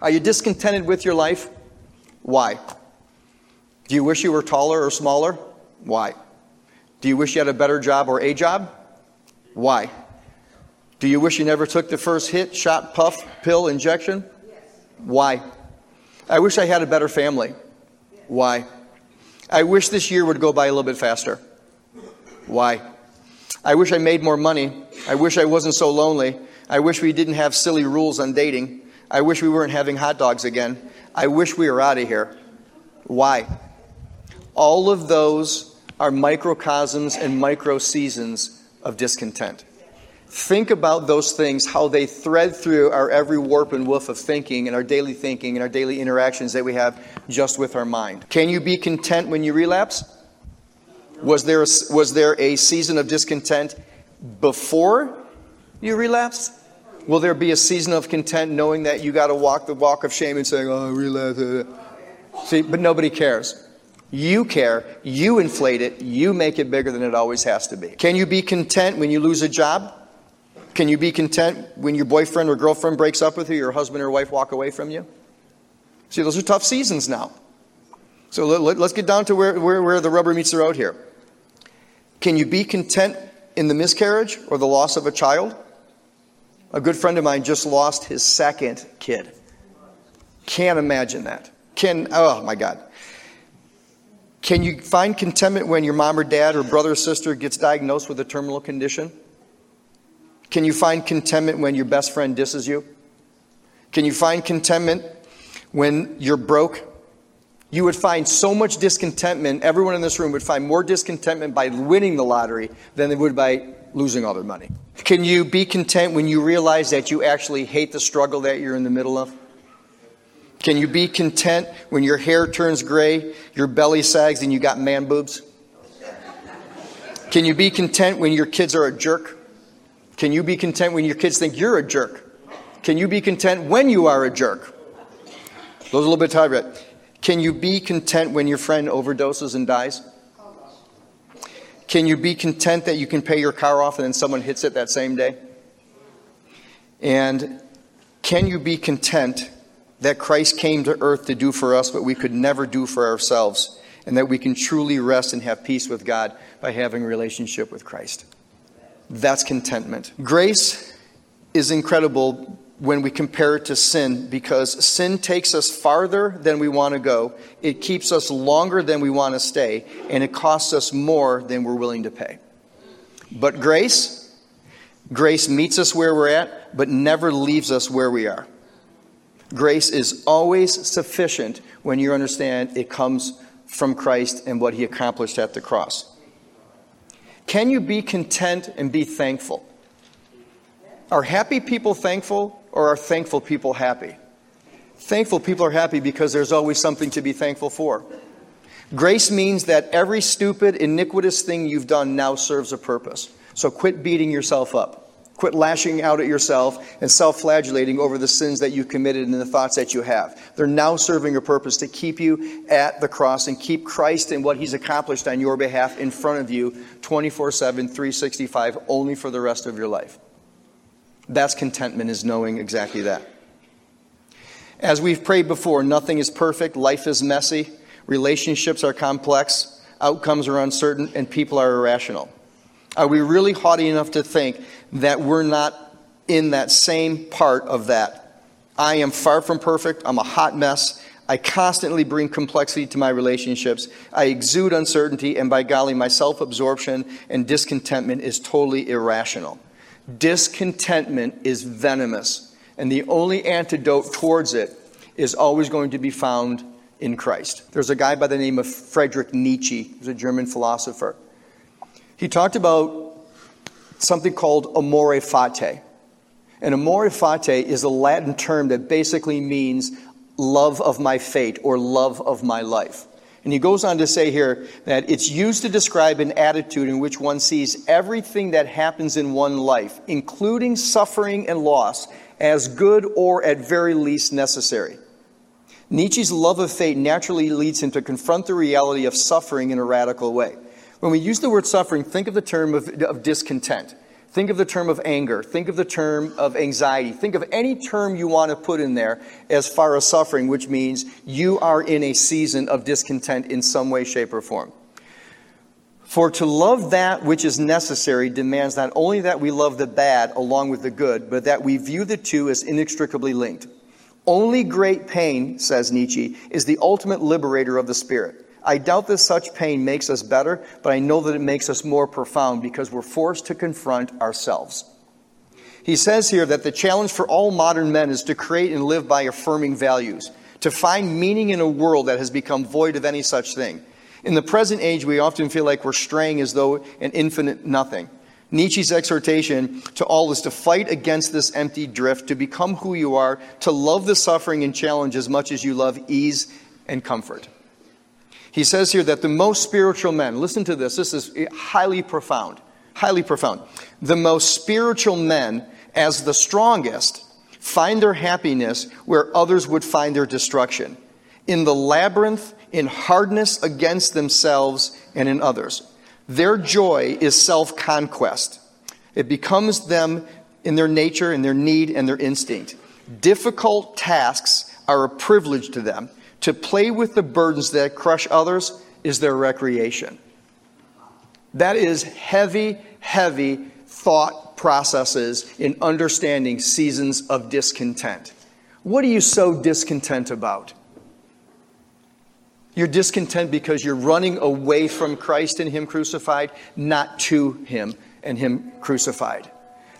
Are you discontented with your life? Why? Do you wish you were taller or smaller? Why? Do you wish you had a better job or a job? Why? Do you wish you never took the first hit, shot, puff, pill, injection? Yes. Why? I wish I had a better family. Why? I wish this year would go by a little bit faster. Why? I wish I made more money. I wish I wasn't so lonely. I wish we didn't have silly rules on dating. I wish we weren't having hot dogs again. I wish we were out of here. Why? All of those are microcosms and micro seasons of discontent. Think about those things, how they thread through our every warp and woof of thinking and our daily thinking and our daily interactions that we have just with our mind. Can you be content when you relapse? Was there a, was there a season of discontent before you relapsed? Will there be a season of content knowing that you got to walk the walk of shame and saying, "Oh, I relapsed"? See, but nobody cares. You care. You inflate it. You make it bigger than it always has to be. Can you be content when you lose a job? Can you be content when your boyfriend or girlfriend breaks up with you, your husband or wife walk away from you? See, those are tough seasons now. So let, us get down to where, where, where the rubber meets the road here. Can you be content in the miscarriage or the loss of a child? A good friend of mine just lost his second kid. Can't imagine that. Can, oh my God. Can you find contentment when your mom or dad or brother or sister gets diagnosed with a terminal condition? Can you find contentment when your best friend disses you? Can you find contentment when you're broke? You would find so much discontentment, everyone in this room would find more discontentment by winning the lottery than they would by losing all their money. Can you be content when you realize that you actually hate the struggle that you're in the middle of? Can you be content when your hair turns gray, your belly sags, and you got man boobs? Can you be content when your kids are a jerk? Can you be content when your kids think you're a jerk? Can you be content when you are a jerk? Those are a little bit tired. Can you be content when your friend overdoses and dies? Can you be content that you can pay your car off and then someone hits it that same day? And can you be content that Christ came to earth to do for us what we could never do for ourselves and that we can truly rest and have peace with God by having a relationship with Christ? That's contentment. Grace is incredible when we compare it to sin because sin takes us farther than we want to go, it keeps us longer than we want to stay, and it costs us more than we're willing to pay. But grace, grace meets us where we're at, but never leaves us where we are. Grace is always sufficient when you understand it comes from Christ and what he accomplished at the cross. Can you be content and be thankful? Are happy people thankful or are thankful people happy? Thankful people are happy because there's always something to be thankful for. Grace means that every stupid, iniquitous thing you've done now serves a purpose. So quit beating yourself up. Quit lashing out at yourself and self flagellating over the sins that you committed and the thoughts that you have. They're now serving a purpose to keep you at the cross and keep Christ and what He's accomplished on your behalf in front of you 24 7, 365, only for the rest of your life. That's contentment, is knowing exactly that. As we've prayed before, nothing is perfect, life is messy, relationships are complex, outcomes are uncertain, and people are irrational. Are we really haughty enough to think that we're not in that same part of that? I am far from perfect. I'm a hot mess. I constantly bring complexity to my relationships. I exude uncertainty, and by golly, my self absorption and discontentment is totally irrational. Discontentment is venomous, and the only antidote towards it is always going to be found in Christ. There's a guy by the name of Friedrich Nietzsche, who's a German philosopher. He talked about something called amor fati. And amor fati is a Latin term that basically means love of my fate or love of my life. And he goes on to say here that it's used to describe an attitude in which one sees everything that happens in one life, including suffering and loss, as good or at very least necessary. Nietzsche's love of fate naturally leads him to confront the reality of suffering in a radical way. When we use the word suffering, think of the term of, of discontent. Think of the term of anger. Think of the term of anxiety. Think of any term you want to put in there as far as suffering, which means you are in a season of discontent in some way, shape, or form. For to love that which is necessary demands not only that we love the bad along with the good, but that we view the two as inextricably linked. Only great pain, says Nietzsche, is the ultimate liberator of the spirit. I doubt that such pain makes us better, but I know that it makes us more profound because we're forced to confront ourselves. He says here that the challenge for all modern men is to create and live by affirming values, to find meaning in a world that has become void of any such thing. In the present age, we often feel like we're straying as though an infinite nothing. Nietzsche's exhortation to all is to fight against this empty drift, to become who you are, to love the suffering and challenge as much as you love ease and comfort. He says here that the most spiritual men, listen to this, this is highly profound, highly profound. The most spiritual men, as the strongest, find their happiness where others would find their destruction in the labyrinth, in hardness against themselves and in others. Their joy is self conquest. It becomes them in their nature, in their need, and their instinct. Difficult tasks are a privilege to them. To play with the burdens that crush others is their recreation. That is heavy, heavy thought processes in understanding seasons of discontent. What are you so discontent about? You're discontent because you're running away from Christ and Him crucified, not to Him and Him crucified.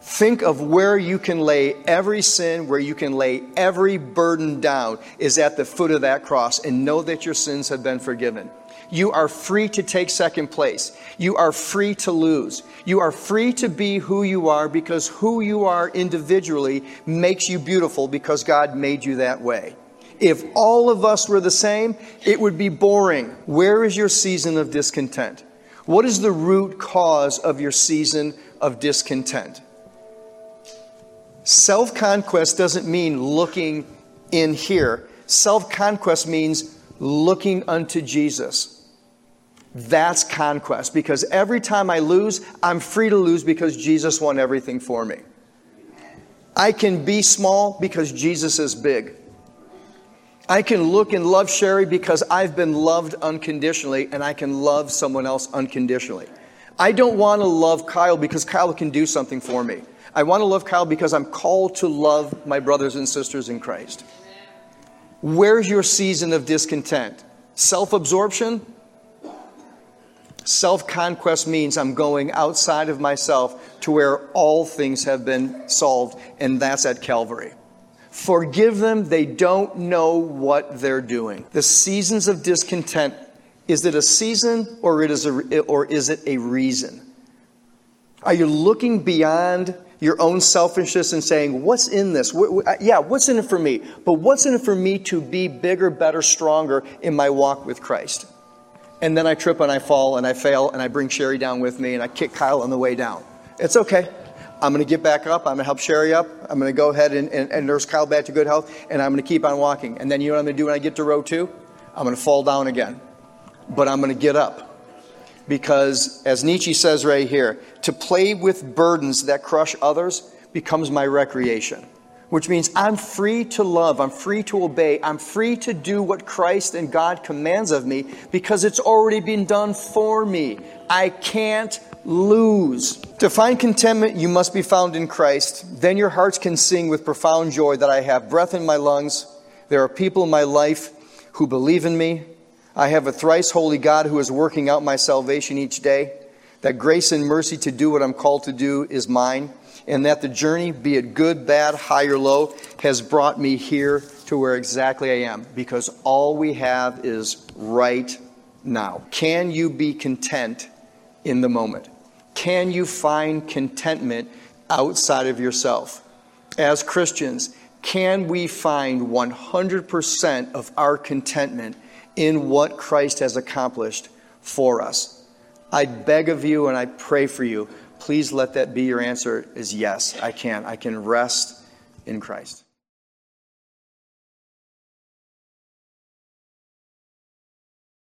Think of where you can lay every sin, where you can lay every burden down, is at the foot of that cross, and know that your sins have been forgiven. You are free to take second place. You are free to lose. You are free to be who you are because who you are individually makes you beautiful because God made you that way. If all of us were the same, it would be boring. Where is your season of discontent? What is the root cause of your season of discontent? Self conquest doesn't mean looking in here. Self conquest means looking unto Jesus. That's conquest because every time I lose, I'm free to lose because Jesus won everything for me. I can be small because Jesus is big. I can look and love Sherry because I've been loved unconditionally and I can love someone else unconditionally. I don't want to love Kyle because Kyle can do something for me. I want to love Kyle because I'm called to love my brothers and sisters in Christ. Where's your season of discontent? Self absorption? Self conquest means I'm going outside of myself to where all things have been solved, and that's at Calvary. Forgive them, they don't know what they're doing. The seasons of discontent is it a season or, it is a, or is it a reason? Are you looking beyond your own selfishness and saying, What's in this? Uh, yeah, what's in it for me? But what's in it for me to be bigger, better, stronger in my walk with Christ? And then I trip and I fall and I fail and I bring Sherry down with me and I kick Kyle on the way down. It's okay. I'm going to get back up. I'm going to help Sherry up. I'm going to go ahead and, and, and nurse Kyle back to good health. And I'm going to keep on walking. And then you know what I'm going to do when I get to row two? I'm going to fall down again. But I'm going to get up because, as Nietzsche says right here, to play with burdens that crush others becomes my recreation. Which means I'm free to love, I'm free to obey, I'm free to do what Christ and God commands of me because it's already been done for me. I can't lose. To find contentment, you must be found in Christ. Then your hearts can sing with profound joy that I have breath in my lungs. There are people in my life who believe in me, I have a thrice holy God who is working out my salvation each day. That grace and mercy to do what I'm called to do is mine. And that the journey, be it good, bad, high, or low, has brought me here to where exactly I am. Because all we have is right now. Can you be content in the moment? Can you find contentment outside of yourself? As Christians, can we find 100% of our contentment in what Christ has accomplished for us. I beg of you and I pray for you, please let that be your answer is yes, I can. I can rest in Christ.